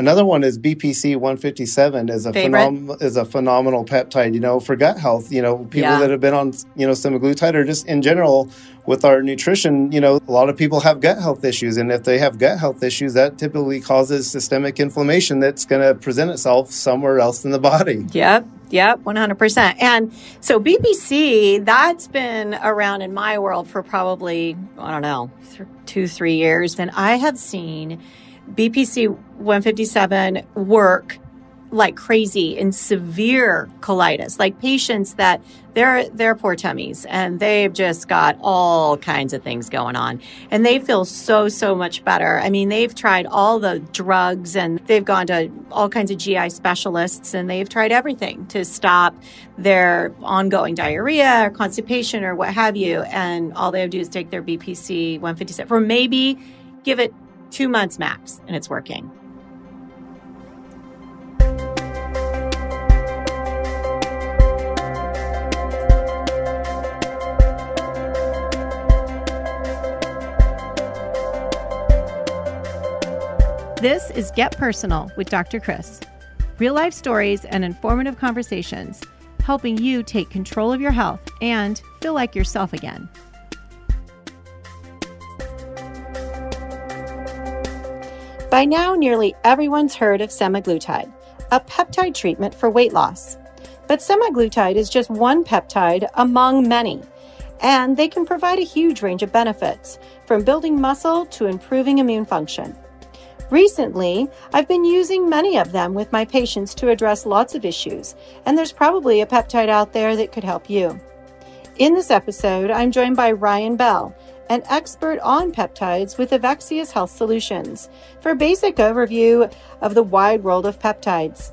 Another one is BPC 157 is a phenom- is a phenomenal peptide. You know, for gut health. You know, people yeah. that have been on you know semaglutide or just in general with our nutrition. You know, a lot of people have gut health issues, and if they have gut health issues, that typically causes systemic inflammation that's going to present itself somewhere else in the body. Yep. Yep, 100%. And so BPC, that's been around in my world for probably, I don't know, th- two, three years. And I have seen BPC 157 work like crazy in severe colitis, like patients that they're they're poor tummies and they've just got all kinds of things going on and they feel so so much better. I mean, they've tried all the drugs and they've gone to all kinds of GI specialists and they've tried everything to stop their ongoing diarrhea or constipation or what have you and all they have to do is take their BPC 157 or maybe give it two months max, and it's working. This is Get Personal with Dr. Chris. Real life stories and informative conversations, helping you take control of your health and feel like yourself again. By now, nearly everyone's heard of semaglutide, a peptide treatment for weight loss. But semaglutide is just one peptide among many, and they can provide a huge range of benefits, from building muscle to improving immune function. Recently, I've been using many of them with my patients to address lots of issues, and there's probably a peptide out there that could help you. In this episode, I'm joined by Ryan Bell, an expert on peptides with EVEXIAS Health Solutions, for a basic overview of the wide world of peptides.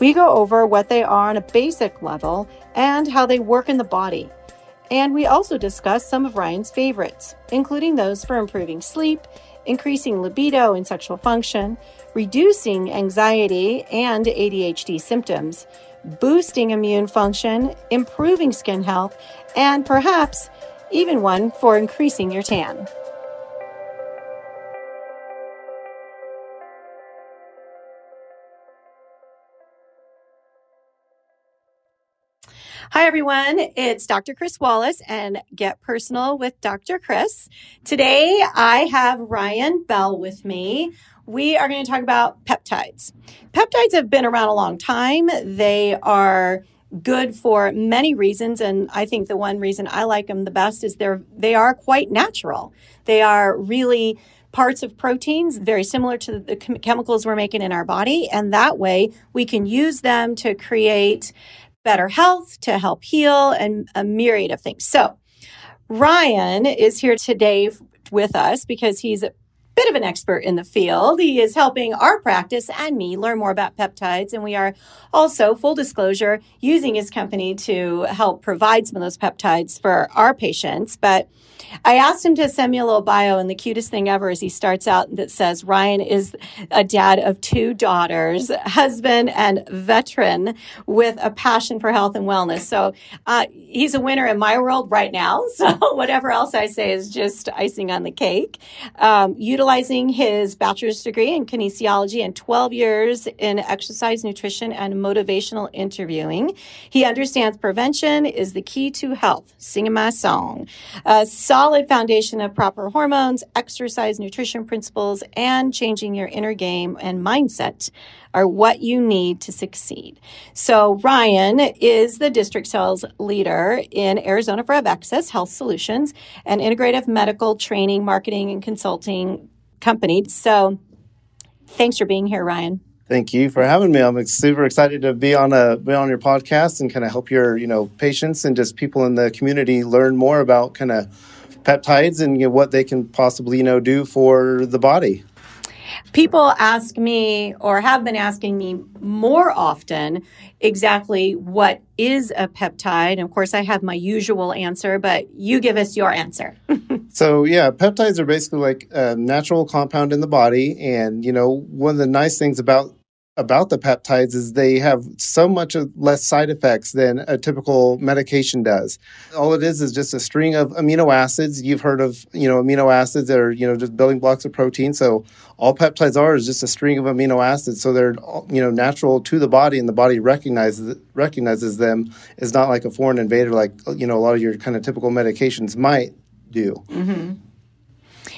We go over what they are on a basic level and how they work in the body. And we also discuss some of Ryan's favorites, including those for improving sleep, increasing libido and sexual function, reducing anxiety and ADHD symptoms, boosting immune function, improving skin health, and perhaps even one for increasing your tan. Hi, everyone. It's Dr. Chris Wallace and Get Personal with Dr. Chris. Today, I have Ryan Bell with me. We are going to talk about peptides. Peptides have been around a long time. They are good for many reasons and i think the one reason i like them the best is they're they are quite natural. They are really parts of proteins very similar to the chemicals we're making in our body and that way we can use them to create better health to help heal and a myriad of things. So ryan is here today with us because he's bit of an expert in the field. He is helping our practice and me learn more about peptides. And we are also, full disclosure, using his company to help provide some of those peptides for our patients. But I asked him to send me a little bio, and the cutest thing ever is he starts out that says Ryan is a dad of two daughters, husband, and veteran with a passion for health and wellness. So uh, he's a winner in my world right now. So whatever else I say is just icing on the cake. Um, utilizing his bachelor's degree in kinesiology and 12 years in exercise, nutrition, and motivational interviewing, he understands prevention is the key to health. Singing my song. A solid foundation of proper hormones, exercise, nutrition principles, and changing your inner game and mindset are what you need to succeed. So Ryan is the district sales leader in Arizona for EVEXIAS Health Solutions, an integrative medical training, marketing, and consulting company. So thanks for being here, Ryan. Thank you for having me. I'm super excited to be on a be on your podcast and kind of help your you know patients and just people in the community learn more about kind of peptides and you know, what they can possibly you know do for the body people ask me or have been asking me more often exactly what is a peptide. And of course, I have my usual answer, but you give us your answer. so, yeah, peptides are basically like a natural compound in the body. And, you know, one of the nice things about about the peptides is they have so much less side effects than a typical medication does. All it is is just a string of amino acids. You've heard of, you know, amino acids that are, you know, just building blocks of protein. So all peptides are is just a string of amino acids. So they're, you know, natural to the body and the body recognizes recognizes them. It's not like a foreign invader like, you know, a lot of your kind of typical medications might do. Mm-hmm.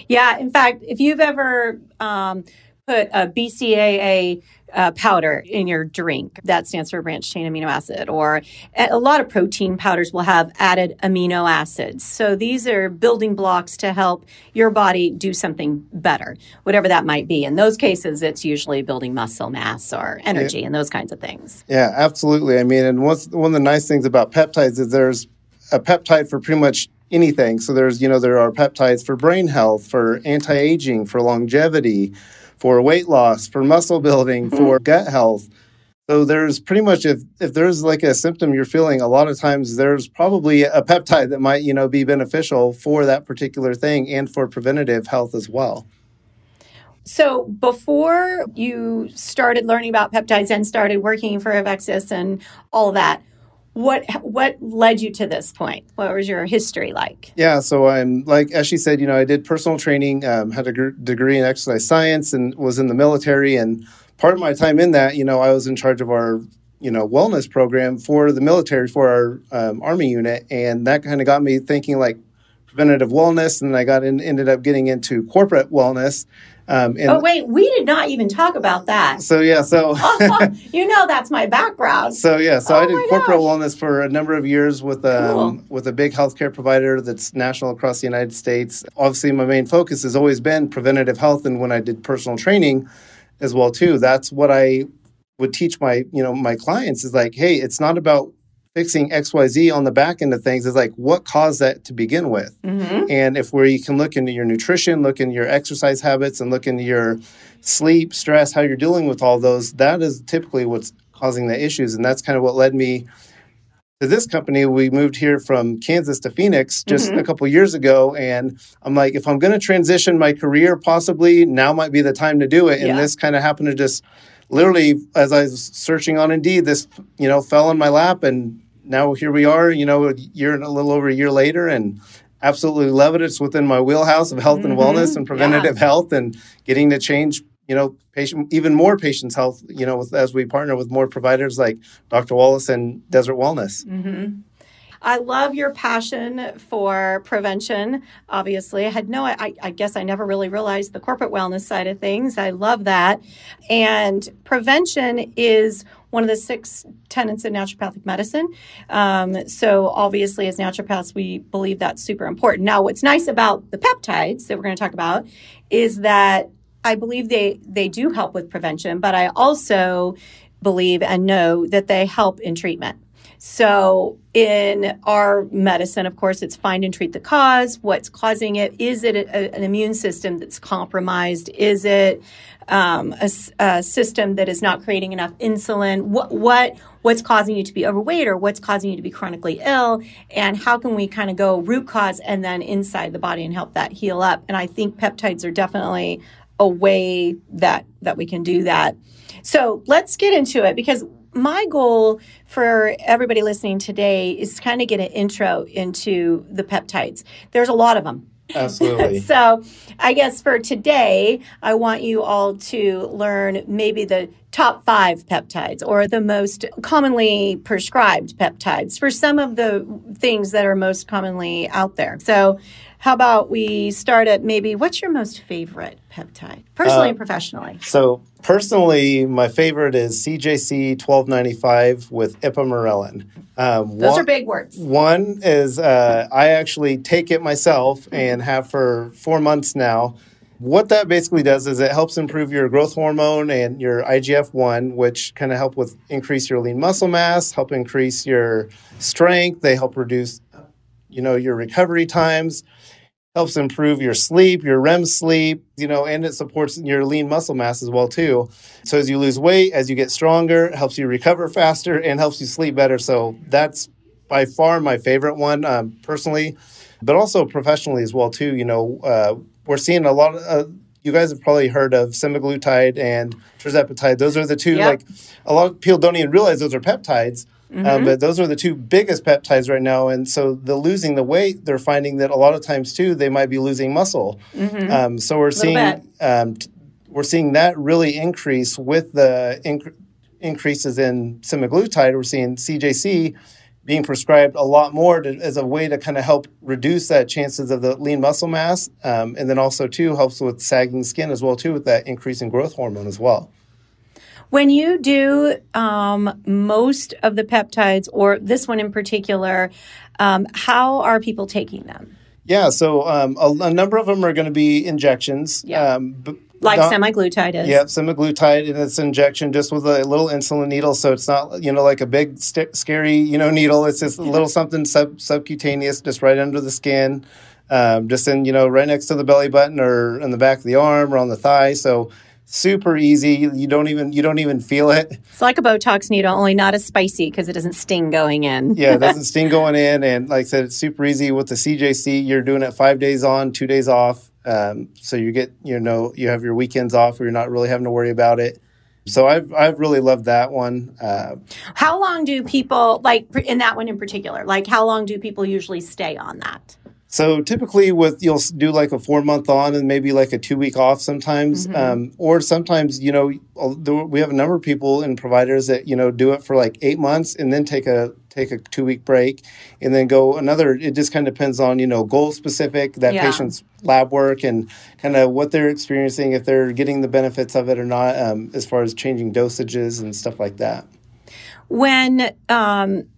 Yeah. In fact, if you've ever um, put a BCAA uh, powder in your drink. That stands for branched chain amino acid. Or a lot of protein powders will have added amino acids. So these are building blocks to help your body do something better, whatever that might be. In those cases, it's usually building muscle mass or energy yeah. and those kinds of things. Yeah, absolutely. I mean, and what's one of the nice things about peptides is there's a peptide for pretty much anything. So there's, you know, there are peptides for brain health, for anti-aging, for longevity, for weight loss, for muscle building, mm-hmm. for gut health. So there's pretty much if if there's like a symptom you're feeling, a lot of times there's probably a peptide that might, you know, be beneficial for that particular thing and for preventative health as well. So before you started learning about peptides and started working for EVEXIAS and all that, what what led you to this point? What was your history like? Yeah so i'm like as she said you know i did personal training um, had a gr- degree in exercise science and was in the military. And part of my time in that you know i was in charge of our you know wellness program for the military for our um, army unit. And that kind of got me thinking like preventative wellness and i got in, ended up getting into corporate wellness um, oh wait, we did not even talk about that. So yeah, so you know that's my background. So yeah, so oh I did corporate gosh. wellness for a number of years with um, cool. with a big healthcare provider that's national across the United States. Obviously, my main focus has always been preventative health, and when I did personal training as well too, that's what I would teach my you know my clients is like, hey, it's not about fixing XYZ on the back end of things is like what caused that to begin with. Mm-hmm. And if where you can look into your nutrition, look into your exercise habits, and look into your sleep, stress, how you're dealing with all those, that is typically what's causing the issues. And that's kind of what led me to this company. We moved here from Kansas to Phoenix just mm-hmm. a couple years ago. And I'm like, if I'm going to transition my career, possibly now might be the time to do it. And yeah. this kind of happened to just literally as I was searching on Indeed, this you know fell in my lap, and now here we are, you know, a year and a little over a year later, and absolutely love it. It's within my wheelhouse of health mm-hmm. and wellness and preventative yeah. health, and getting to change, you know, patient even more patients' health. You know, with, as we partner with more providers like Dr. Wallace and Desert Wellness. Mm-hmm. I love your passion for prevention. Obviously, I had no, I, I, guess I never really realized the corporate wellness side of things. I love that. And prevention is one of the six tenets of naturopathic medicine. Um, so, obviously, as naturopaths, we believe that's super important. Now, what's nice about the peptides that we're going to talk about is that I believe they they do help with prevention, but I also believe and know that they help in treatment. So, in our medicine, of course, it's find and treat the cause. What's causing it? Is it a, an immune system that's compromised? Is it um, a, a, system that is not creating enough insulin? What, what what's causing you to be overweight, or what's causing you to be chronically ill? And how can we kind of go root cause and then inside the body and help that heal up? And I think peptides are definitely a way that that we can do that. So let's get into it because my goal for everybody listening today is to kind of get an intro into the peptides. There's a lot of them. Absolutely. so, I guess for today, I want you all to learn maybe the top five peptides or the most commonly prescribed peptides for some of the things that are most commonly out there. So, how about we start at maybe what's your most favorite peptide, personally uh, and professionally? So, personally, my favorite is CJC 1295 with ipamorelin. Um, Those one, are big words. One is uh, I actually take it myself and have for four months now. What that basically does is it helps improve your growth hormone and your IGF 1, which kind of help with increase your lean muscle mass, help increase your strength. They help reduce, you know, your recovery times helps improve your sleep, your REM sleep, you know, and it supports your lean muscle mass as well too. So as you lose weight, as you get stronger, it helps you recover faster and helps you sleep better. So that's by far my favorite one um, personally, but also professionally as well too. You know, uh, we're seeing a lot of uh, you guys have probably heard of semaglutide and tirzepatide. Those are the two, yep. like, a lot of people don't even realize those are peptides. Um, mm-hmm. But those are the two biggest peptides right now. And so the losing the weight, they're finding that a lot of times too, they might be losing muscle. Mm-hmm. Um, so we're seeing um, t- we're seeing that really increase with the inc- increases in semaglutide. We're seeing CJC being prescribed a lot more to, as a way to kind of help reduce that chances of the lean muscle mass, um, and then also too helps with sagging skin as well too with that increase in growth hormone as well. When you do um, most of the peptides, or this one in particular, um, how are people taking them? Yeah, so um, a, a, number of them are going to be injections. Yeah. Um, b- like not, semaglutide is. Yeah, semaglutide, and it's injection just with a little insulin needle, so it's not you know like a big st- scary you know needle. It's just a little something sub- subcutaneous, just right under the skin, um, just in you know right next to the belly button or in the back of the arm or on the thigh. So super easy. You don't even you don't even feel it. It's like a Botox needle, only not as spicy because it doesn't sting going in. yeah, it doesn't sting going in, and like I said, it's super easy with the CJC. You're doing it five days on, two days off. Um, so you get you know you have your weekends off, where you're not really having to worry about it. So I've I've really loved that one. Uh, how long do people like in that one in particular? Like how long do people usually stay on that? So typically, with you'll do like a four month on and maybe like a two week off sometimes, mm-hmm. um, or sometimes you know we have a number of people and providers that you know do it for like eight months and then take a take a two week break and then go another. It just kind of depends on you know goal specific that yeah. patient's lab work and kind of what they're experiencing if they're getting the benefits of it or not, um, as far as changing dosages and stuff like that. When um,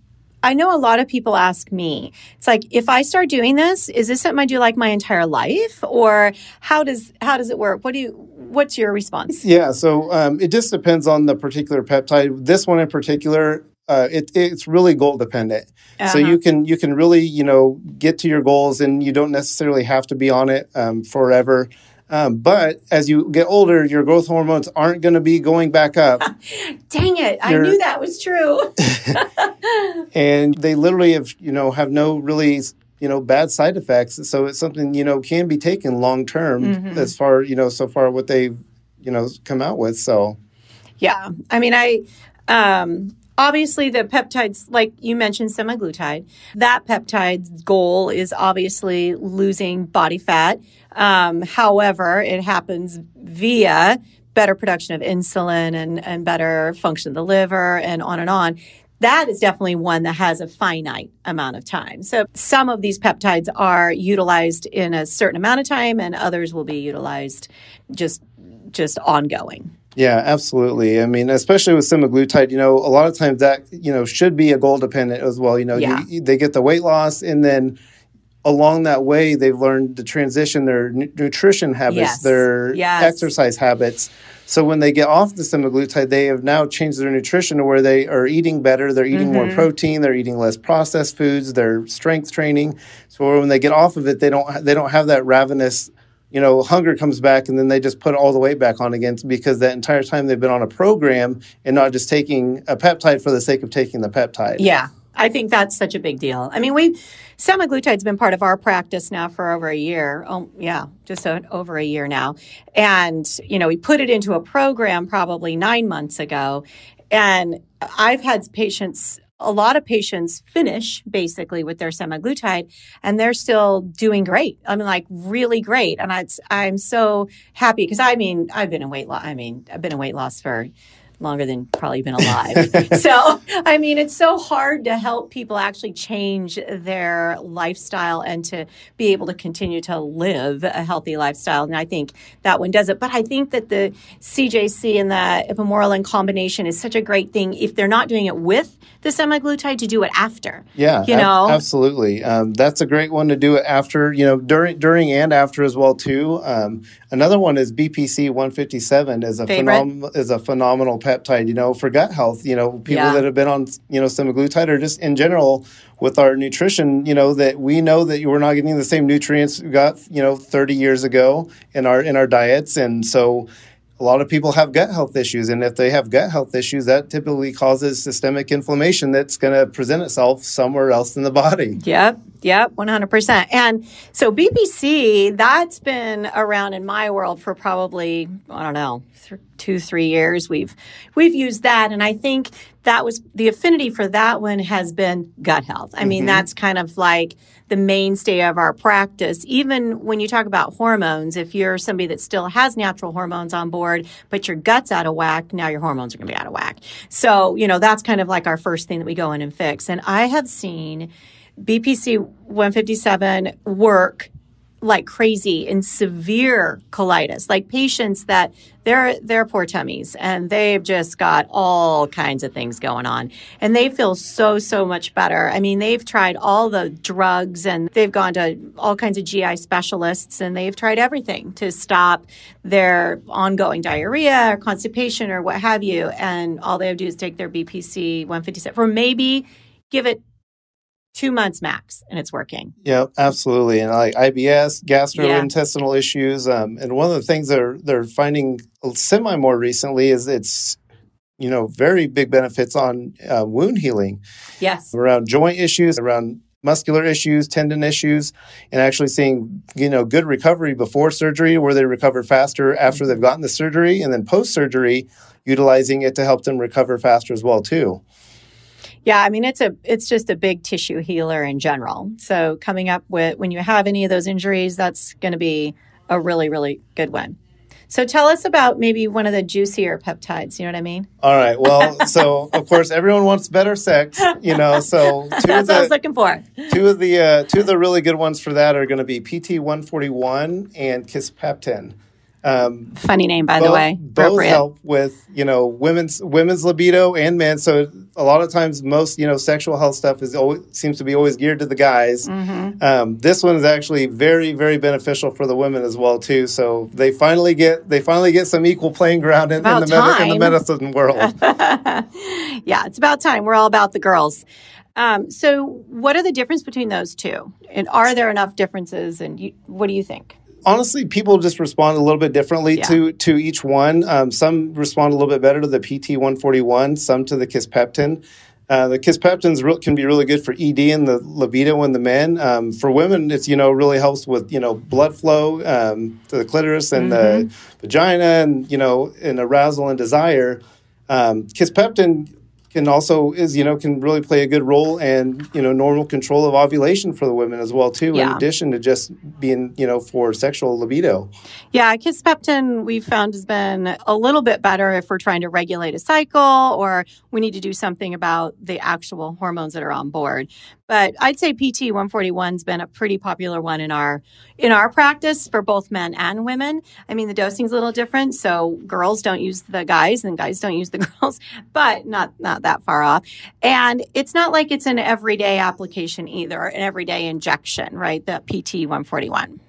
I know a lot of people ask me, it's like, if I start doing this, is this something I do like my entire life, or how does how does it work? What do you What's your response? Yeah, so um, it just depends on the particular peptide. This one in particular, uh, it, it's really goal dependent. Uh-huh. So you can you can really you know get to your goals, and you don't necessarily have to be on it um, forever. Um, but as you get older, your growth hormones aren't going to be going back up. Dang it! You're, I knew that was true. and they literally have, you know, have no really, you know, bad side effects. So it's something you know can be taken long term mm-hmm. as far you know so far what they've you know come out with. So yeah, I mean, I um, obviously the peptides like you mentioned semaglutide that peptide's goal is obviously losing body fat um, however it happens via better production of insulin and, and better function of the liver and on and on that is definitely one that has a finite amount of time. So some of these peptides are utilized in a certain amount of time and others will be utilized just just ongoing. Yeah, absolutely. I mean, especially with semaglutide, you know, a lot of times that, you know, should be a goal dependent as well. You know, yeah. you, they get the weight loss and then along that way they've learned to transition their n- nutrition habits, yes. their yes. exercise habits. So when they get off the semaglutide, they have now changed their nutrition to where they are eating better. They're eating mm-hmm. more protein. They're eating less processed foods. They're strength training. So when they get off of it, they don't they don't have that ravenous you know, hunger comes back and then they just put all the weight back on again because that entire time they've been on a program and not just taking a peptide for the sake of taking the peptide. Yeah. I think that's such a big deal. I mean, we semaglutide's been part of our practice now for over a year. Oh, yeah, just a, over a year now. And, you know, we put it into a program probably 9 months ago and I've had patients a lot of patients finish basically with their semaglutide and they're still doing great. I mean, like really great. And I, I'm so happy because I mean, I've been in weight loss. I mean, I've been in weight loss for longer than probably been alive. so, I mean, it's so hard to help people actually change their lifestyle and to be able to continue to live a healthy lifestyle. And I think that one does it. But I think that the CJC and the ipamorelin combination is such a great thing if they're not doing it with the semaglutide to do it after. Yeah, you know, ab- absolutely. Um, that's a great one to do it after. You know, during during and after as well too. Um, another one is BPC 157 is a phenom- is a phenomenal peptide, you know, for gut health. You know, people yeah. that have been on, you know, semaglutide or just in general with our nutrition, you know, that we know that we're not getting the same nutrients we got, you know, 30 years ago in our in our diets. And so a lot of people have gut health issues and if they have gut health issues that typically causes systemic inflammation that's going to present itself somewhere else in the body yep Yep, 100%. And so BPC, that's been around in my world for probably, I don't know, th- two, three years. We've, we've used that. And I think that was the affinity for that one has been gut health. I mean, mm-hmm. that's kind of like the mainstay of our practice. Even when you talk about hormones, if you're somebody that still has natural hormones on board, but your gut's out of whack, now your hormones are going to be out of whack. So, you know, that's kind of like our first thing that we go in and fix. And I have seen, BPC 157 work like crazy in severe colitis, like patients that they're they're poor tummies and they've just got all kinds of things going on. And they feel so so much better. I mean, they've tried all the drugs and they've gone to all kinds of GI specialists and they've tried everything to stop their ongoing diarrhea or constipation or what have you. And all they have to do is take their BPC 157 or maybe give it two months max and it's working. Yeah, absolutely. And like IBS, gastrointestinal yeah. issues. Um, and one of the things they're they're finding semi more recently is it's you know very big benefits on uh, wound healing. Yes, around joint issues, around muscular issues, tendon issues, and actually seeing you know good recovery before surgery, where they recover faster after they've gotten the surgery, and then post surgery, utilizing it to help them recover faster as well too. Yeah, I mean it's a it's just a big tissue healer in general. So coming up with when you have any of those injuries, that's going to be a really really good one. So tell us about maybe one of the juicier peptides. You know what I mean? All right. Well, so of course everyone wants better sex. You know, so that's the, what I was looking for. Two of the uh, two of the really good ones for that are going to be PT one forty one and Kisspeptin. Um, Funny name, by both, the way. Both help with you know women's women's libido and men. So a lot of times, most you know sexual health stuff is always seems to be always geared to the guys. Mm-hmm. Um, this one is actually very very beneficial for the women as well too. So they finally get they finally get some equal playing ground in, in the, med- in the medicine world. yeah, it's about time. We're all about the girls. Um, so, what are the difference between those two? And are there enough differences? And you, what do you think? Honestly, people just respond a little bit differently yeah. to to each one. Um, some respond a little bit better to the PT 141, some to the Kisspeptin. Uh, the Kisspeptins re- can be really good for ED and the libido in the men. Um, for women, it's you know really helps with you know blood flow um, to the clitoris and mm-hmm. the vagina, and you know in arousal and desire. Um, Kisspeptin can also is you know can really play a good role and you know normal control of ovulation for the women as well too yeah. in addition to just being you know for sexual libido yeah kisspeptin we've found has been a little bit better if we're trying to regulate a cycle or we need to do something about the actual hormones that are on board but I'd say PT 141's been a pretty popular one in our in our practice for both men and women. I mean, the dosing's a little different, so girls don't use the guys and guys don't use the girls, but not not that far off. And it's not like it's an everyday application either, an everyday injection, right? The PT 141.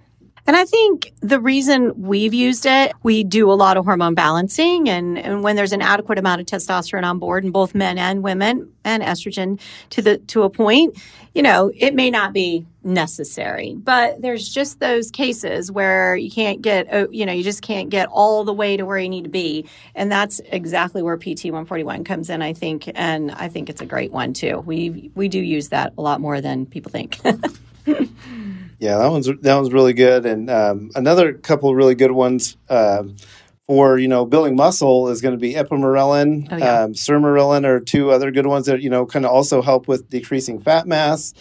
And I think the reason we've used it, we do a lot of hormone balancing. And, and when there's an adequate amount of testosterone on board in both men and women and estrogen to the, to a point, you know, it may not be necessary, but there's just those cases where you can't get, uh, you know, you just can't get all the way to where you need to be. And that's exactly where PT 141 comes in, I think. And I think it's a great one too. We, we do use that a lot more than people think. Yeah, that one's that one's really good, and um, another couple really good ones uh, for you know building muscle is going to be ipamorelin, oh, yeah. um, sermorelin are two other good ones that you know kind of also help with decreasing fat mass.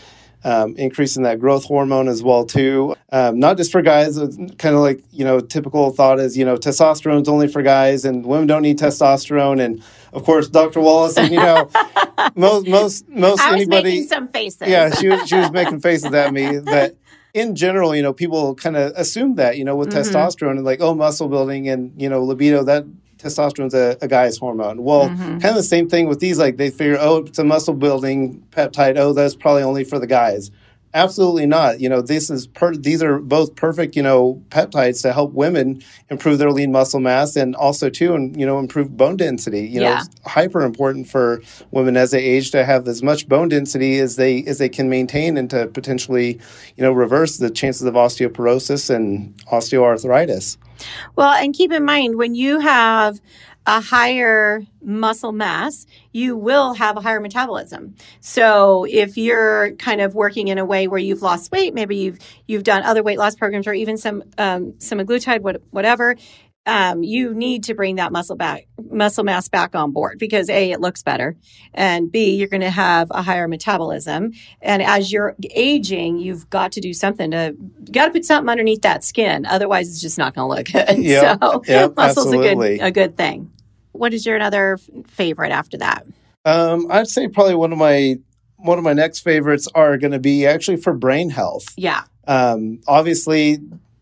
Um, increasing that growth hormone as well too. Um, not just for guys, kind of like you know typical thought is you know testosterone's only for guys and women don't need testosterone. And of course, Dr. Wallace, and you know most most most I was anybody. Making some faces. Yeah, she was she was making faces at me, but in general, you know, people kind of assume that, you know, with mm-hmm. testosterone and like, oh, muscle building and, you know, libido, that testosterone's a, a guy's hormone. Well, mm-hmm. kind of the same thing with these. Like they figure, oh, it's a muscle building peptide. Oh, that's probably only for the guys. Absolutely not. You know, this is per- these are both perfect, you know, peptides to help women improve their lean muscle mass and also too and you know improve bone density. You yeah. know, it's hyper important for women as they age to have as much bone density as they as they can maintain and to potentially, you know, reverse the chances of osteoporosis and osteoarthritis. Well, and keep in mind when you have a higher muscle mass, you will have a higher metabolism. So if you're kind of working in a way where you've lost weight, maybe you've you've done other weight loss programs or even some um, semaglutide, whatever, um, you need to bring that muscle back, muscle mass back on board because a it looks better, and b you're going to have a higher metabolism. And as you're aging, you've got to do something to got to put something underneath that skin. Otherwise, it's just not going to look good. Yep, so yep, muscle's absolutely. a good a good thing. What is your another favorite after that? Um, I'd say probably one of my one of my next favorites are going to be actually for brain health. Yeah. Um, obviously,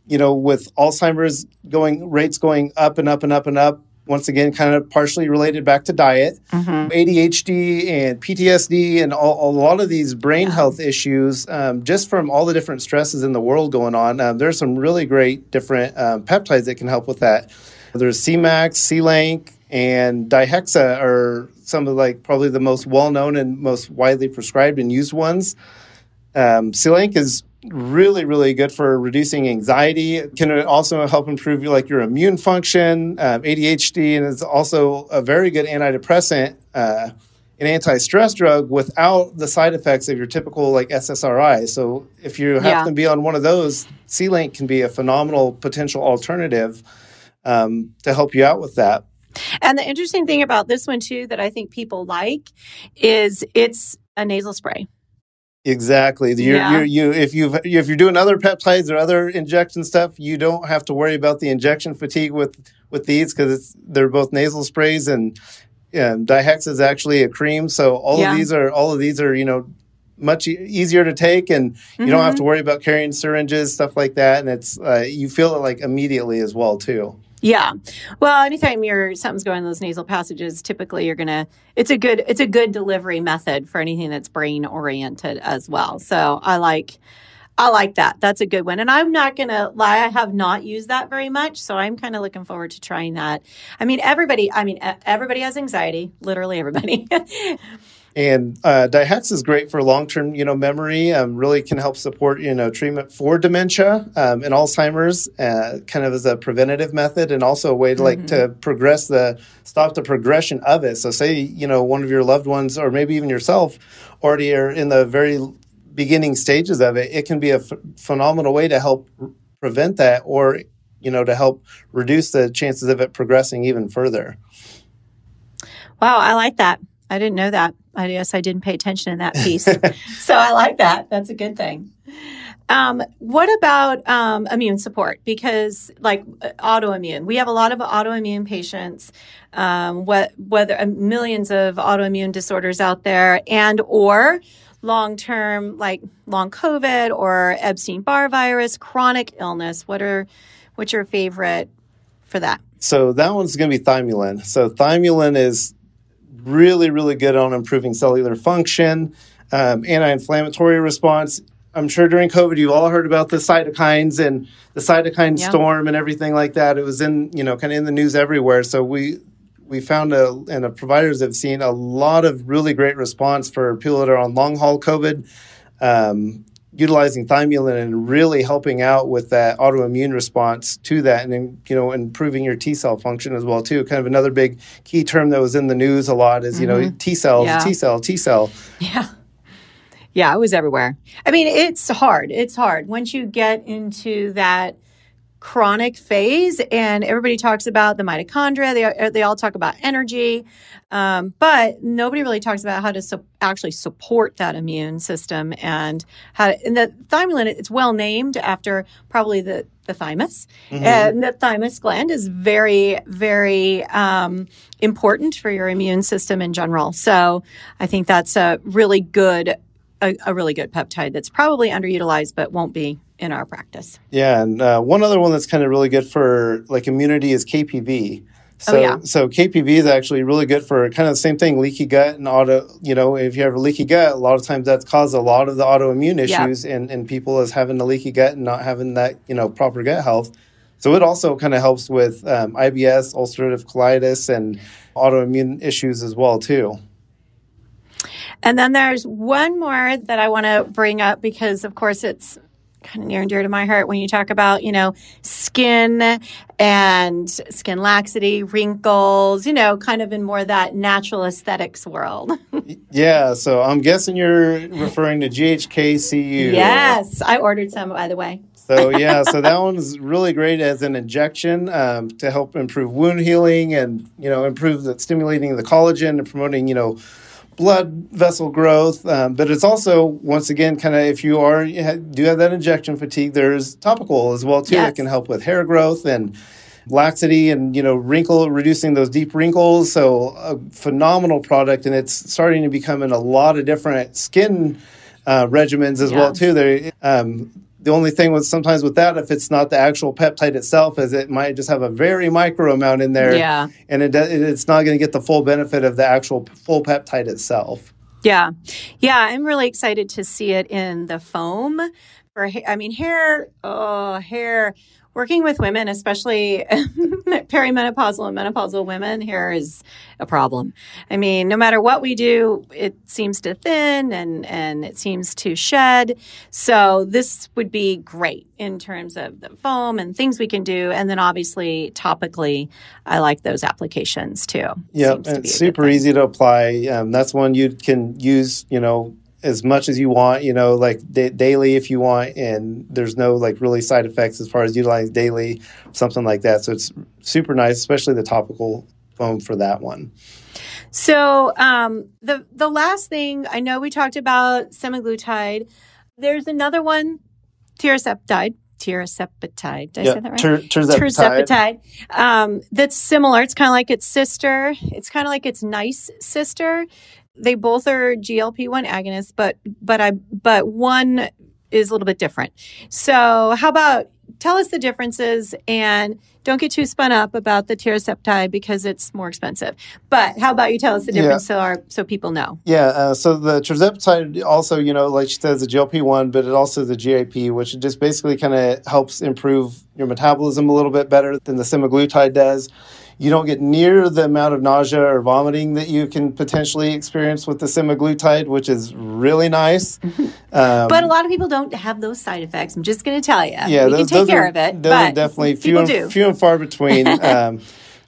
you know, with Alzheimer's going rates going up and up and up and up, once again, kind of partially related back to diet, mm-hmm. ADHD and PTSD, and all, a lot of these brain yeah. health issues, um, just from all the different stresses in the world going on. Um, there's some really great different um, peptides that can help with that. There's Semax, Selank, and Dihexa are some of like probably the most well-known and most widely prescribed and used ones. Um, Selank is really really good for reducing anxiety it can also help improve like your immune function um, adhd and it's also a very good antidepressant uh, an anti-stress drug without the side effects of your typical like ssri so if you happen yeah. to be on one of those Selank can be a phenomenal potential alternative um, to help you out with that and the interesting thing about this one too that i think people like is it's a nasal spray Exactly. You're, yeah. you're, you if you if you're doing other peptides or other injection stuff, you don't have to worry about the injection fatigue with with these because they're both nasal sprays and um, Dihex is actually a cream. So all yeah. of these are all of these are you know much e- easier to take, and you mm-hmm. don't have mm-hmm. to worry about carrying syringes, stuff like that. And it's uh, you feel it like immediately as well too. Yeah. Well, anytime you're something's going in those nasal passages, typically you're gonna it's a good it's a good delivery method for anything that's brain oriented as well. So I like I like that. That's a good one. And I'm not going to lie, I have not used that very much. So I'm kind of looking forward to trying that. I mean, everybody, I mean, everybody has anxiety, literally everybody. And uh, Dihex is great for long-term, you know, memory. Um, really can help support, you know, treatment for dementia um, and Alzheimer's, uh, kind of as a preventative method, and also a way to like mm-hmm. to progress the stop the progression of it. So, say you know one of your loved ones, or maybe even yourself, already are in the very beginning stages of it. It can be a f- phenomenal way to help prevent that, or you know, to help reduce the chances of it progressing even further. Wow, I like that. I didn't know that. I guess I didn't pay attention in that piece. so I like that. That's a good thing. Um, what about um, immune support? Because, like uh, autoimmune, we have a lot of autoimmune patients. Um, what, whether uh, millions of autoimmune disorders out there, and or long term, like long COVID or Epstein Barr virus, chronic illness. What are what's your favorite for that? So that one's going to be thymulin. So thymulin is really, really good on improving cellular function, um, anti-inflammatory response. I'm sure during COVID, you all heard about the cytokines and the cytokine yeah. storm and everything like that. It was in, you know, kind of in the news everywhere. So we we found a, and the providers have seen a lot of really great response for people that are on long haul COVID. Um, utilizing thymulin and really helping out with that autoimmune response to that and then you know improving your T cell function as well too kind of another big key term that was in the news a lot is mm-hmm. you know mm-hmm. T cells yeah. T cell T cell yeah yeah it was everywhere I mean it's hard it's hard once you get into that chronic phase and everybody talks about the mitochondria. They, they all talk about energy um, but nobody really talks about how to su- actually support that immune system and how to, and the thymulin it's well named after probably the the thymus. Mm-hmm. and the thymus gland is very very um, important for your immune system in general. So i think that's a really good a, a really good peptide that's probably underutilized but won't be in our practice. Yeah, and uh, one other one that's kind of really good for like immunity is KPV. Oh, so, oh, yeah. so KPV is actually really good for kind of the same thing, leaky gut and auto. You know, if you have a leaky gut, a lot of times that's caused a lot of the autoimmune issues yeah. in, in people as having a leaky gut and not having that you know proper gut health. So it also kind of helps with um, IBS, ulcerative colitis, and autoimmune issues as well too. And then there's one more that I want to bring up because, of course, it's kind of near and dear to my heart when you talk about, you know, skin and skin laxity, wrinkles, you know, kind of in more that natural aesthetics world. yeah. So I'm guessing you're referring to GHKCU. Yes. I ordered some, by the way. So yeah, so that one's really great as an injection um, to help improve wound healing and you know improve the stimulating the collagen and promoting you know blood vessel growth, um, but it's also once again kind of if you are you do have that injection fatigue, there's topical as well too yes. that can help with hair growth and laxity and you know wrinkle reducing those deep wrinkles. So a phenomenal product, and it's starting to become in a lot of different skin uh, regimens as yeah. well too. They um, the only thing with sometimes with that, if it's not the actual peptide itself, is it might just have a very micro amount in there. Yeah. And it, it's not going to get the full benefit of the actual full peptide itself. Yeah. Yeah. I'm really excited to see it in the foam. For, I mean, hair, oh, hair working with women, especially perimenopausal and menopausal women, hair is a problem. I mean, no matter what we do, it seems to thin and, and it seems to shed. So this would be great in terms of the foam and things we can do. And then obviously topically, I like those applications too. Yeah, it's super easy to apply. Um, that's one you can use, you know, as much as you want, you know, like da- daily if you want, and there's no like really side effects as far as utilizing daily, something like that. So it's super nice, especially the topical foam for that one. So um, the the last thing I know we talked about semaglutide. There's another one, tirzepatide. Tirzepatide. Did I say that right? Ter- tirzepatide. tirzepatide. Um, that's similar. It's kind of like its sister. It's kind of like its nice sister they both are GLP-1 agonists, but but I but one is a little bit different. So, how about tell us the differences and don't get too spun up about the tirzepatide because it's more expensive. But how about you tell us the difference yeah. so our so people know? Yeah. Uh, so the tirzepatide also, you know, like she says, the GLP one, but it also the GIP, which just basically kind of helps improve your metabolism a little bit better than the semaglutide does. You don't get near the amount of nausea or vomiting that you can potentially experience with the semaglutide, which is really nice. Um, but a lot of people don't have those side effects. I'm just going to tell you. Yeah, we those, can take care are, of it. Those are definitely few and, few and far between. um,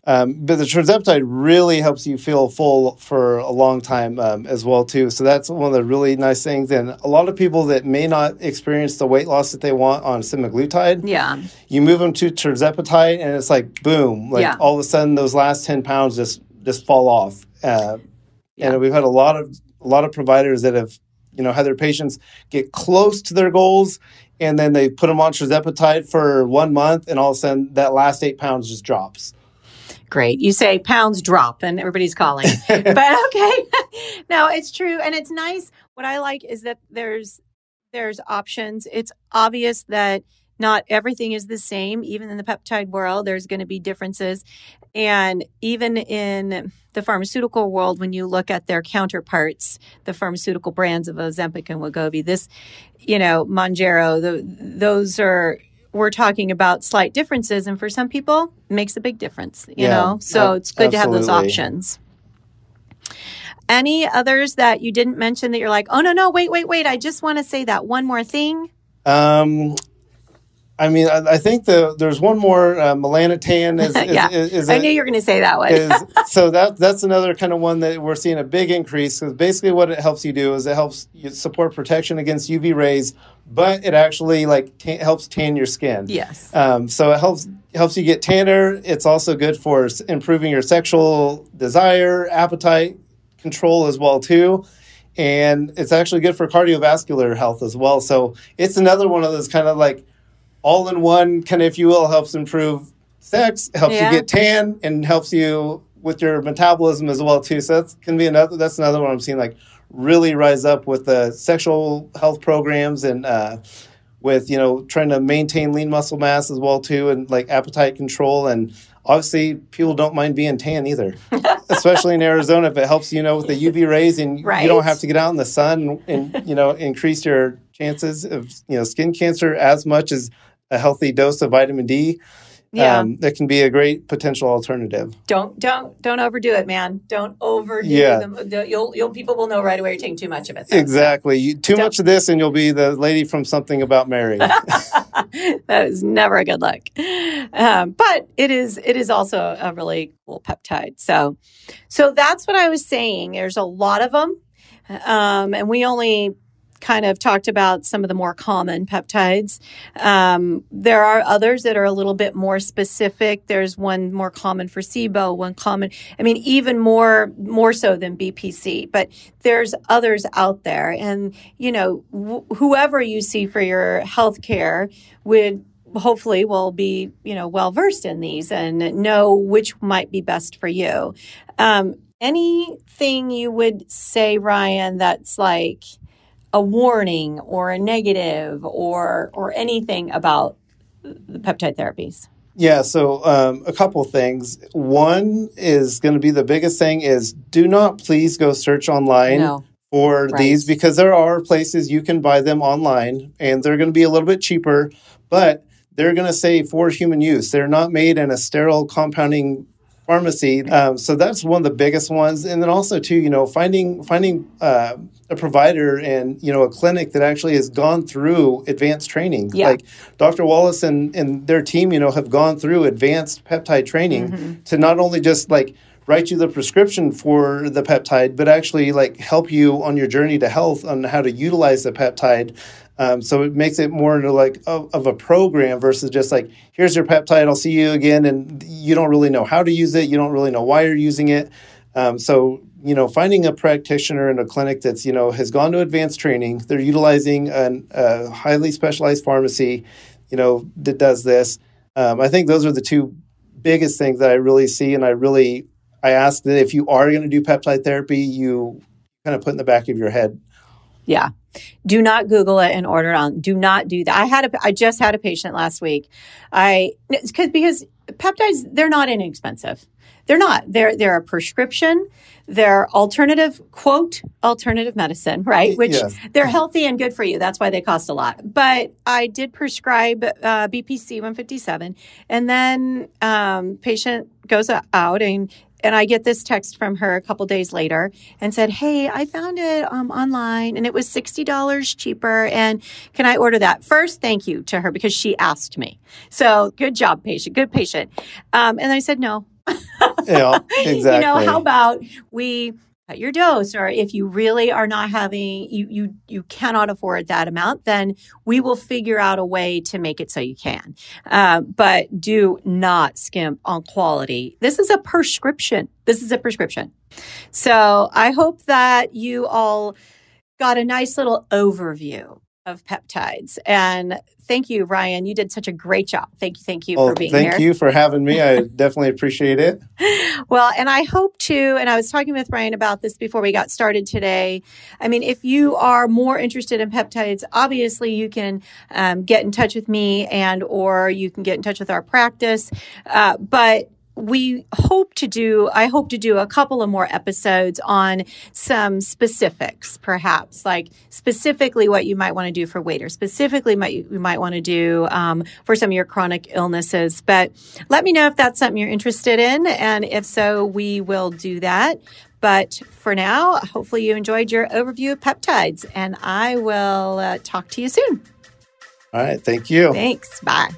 um, but the tirzepatide really helps you feel full for a long time um, as well too. So that's one of the really nice things. And a lot of people that may not experience the weight loss that they want on semaglutide, yeah, you move them to tirzepatide, and it's like boom, like yeah. all of a sudden those last ten pounds just just fall off. Uh, yeah. And we've had a lot of a lot of providers that have you know had their patients get close to their goals and then they put them on tirzepatide for one month and all of a sudden that last eight pounds just drops Great. You say pounds drop and everybody's calling. but okay. no, it's true and it's nice. What I like is that there's there's options. It's obvious that not everything is the same. Even in the peptide world, there's going to be differences. And even in the pharmaceutical world, when you look at their counterparts, the pharmaceutical brands of Ozempic and Wegovy, this, you know, Mounjaro, the, those are we're talking about slight differences and for some people it makes a big difference you yeah, know? So it's good absolutely. to have those options. Any others that you didn't mention that you're like oh no no wait wait wait i just want to say that one more thing? Um I mean, I, I think the there's one more uh, melanotan. Is, is, yeah, is, is I knew you were going to say that one. is, so that that's another kind of one that we're seeing a big increase. Because basically, what it helps you do is it helps you support protection against UV rays, but it actually like t- helps tan your skin. Yes. Um, so it helps helps you get tanner. It's also good for improving your sexual desire, appetite control as well too and it's actually good for cardiovascular health as well. So it's another one of those kind of like all in one kind of, if you will, helps improve sex, helps yeah. you get tan, and helps you with your metabolism as well too. So that's can be another. That's another one I'm seeing like really rise up with the sexual health programs and uh, with you know trying to maintain lean muscle mass as well too, and like appetite control and obviously people don't mind being tan either especially in arizona if it helps you know with the uv rays and right. you don't have to get out in the sun and, and you know increase your chances of you know skin cancer as much as a healthy dose of vitamin D. yeah. Um, that can be a great potential alternative. Don't don't don't overdo it, man. Don't overdo yeah. them. You'll you'll people will know right away you're taking too much of it. Though, exactly. So. too don't. much of this, and you'll be the lady from Something About Mary. that is never a good look. Um, but it is it is also a really cool peptide. So so that's what I was saying. There's a lot of them, um, and we only kind of talked about some of the more common peptides. Um, there are others that are a little bit more specific. There's one more common for SIBO, one common, I mean, even more, more so than BPC, but there's others out there. And, you know, wh- whoever you see for your health care would hopefully will be, you know, well versed in these and know which might be best for you. Um, anything you would say, Ryan, that's like, a warning or a negative or or anything about the peptide therapies? Yeah, so um, a couple things. One is going to be the biggest thing is do not please go search online no. for right. these because there are places you can buy them online and they're going to be a little bit cheaper, but they're going to say for human use. They're not made in a sterile compounding pharmacy. Um, so that's one of the biggest ones. And then also too, you know, finding finding uh, a provider and you know a clinic that actually has gone through advanced training. Yeah. Like Dr. Wallace and, and their team, you know, have gone through advanced peptide training mm-hmm. to not only just like write you the prescription for the peptide, but actually like help you on your journey to health on how to utilize the peptide. Um, so it makes it more into like of, of, a program versus just like here's your peptide, I'll see you again, and you don't really know how to use it, you don't really know why you're using it. Um, so you know, finding a practitioner in a clinic that's you know has gone to advanced training, they're utilizing an, a highly specialized pharmacy, you know, that does this. Um, I think those are the two biggest things that I really see, and I really I ask that if you are going to do peptide therapy, you kind of put in the back of your head. Yeah. Do not Google it and order on. Do not do that. I had a, I just had a patient last week. I, cause, because peptides, they're not inexpensive. They're not. They're, they're a prescription. They're alternative, quote, alternative medicine, right? Which yes. they're healthy and good for you. That's why they cost a lot. But I did prescribe uh, BPC 157 and then um, patient goes out and and I get this text from her a couple days later and said, Hey, I found it um, online and it was $60 cheaper. And can I order that? First, thank you to her because she asked me. So good job, patient. Good patient. Um, and I said, No. yeah, exactly. you know, how about we cut your dose or if you really are not having you you you cannot afford that amount then we will figure out a way to make it so you can. Uh, but do not skimp on quality. This is a prescription. This is a prescription. So i hope that you all got a nice little overview of peptides. And thank you, Ryan. You did such a great job. Thank you. Thank you well, for being thank here. Thank you for having me. I definitely appreciate it. Well, and I hope to, and I was talking with Ryan about this before we got started today. I mean, if you are more interested in peptides, obviously you can um, get in touch with me and or you can get in touch with our practice. Uh, but we hope to do, I hope to do a couple of more episodes on some specifics, perhaps, like specifically what you might want to do for weight or specifically what you might want to do um, for some of your chronic illnesses. But let me know if that's something you're interested in. And if so, we will do that. But for now, hopefully you enjoyed your overview of peptides, and I will uh, talk to you soon. All right. Thank you. Thanks. Bye.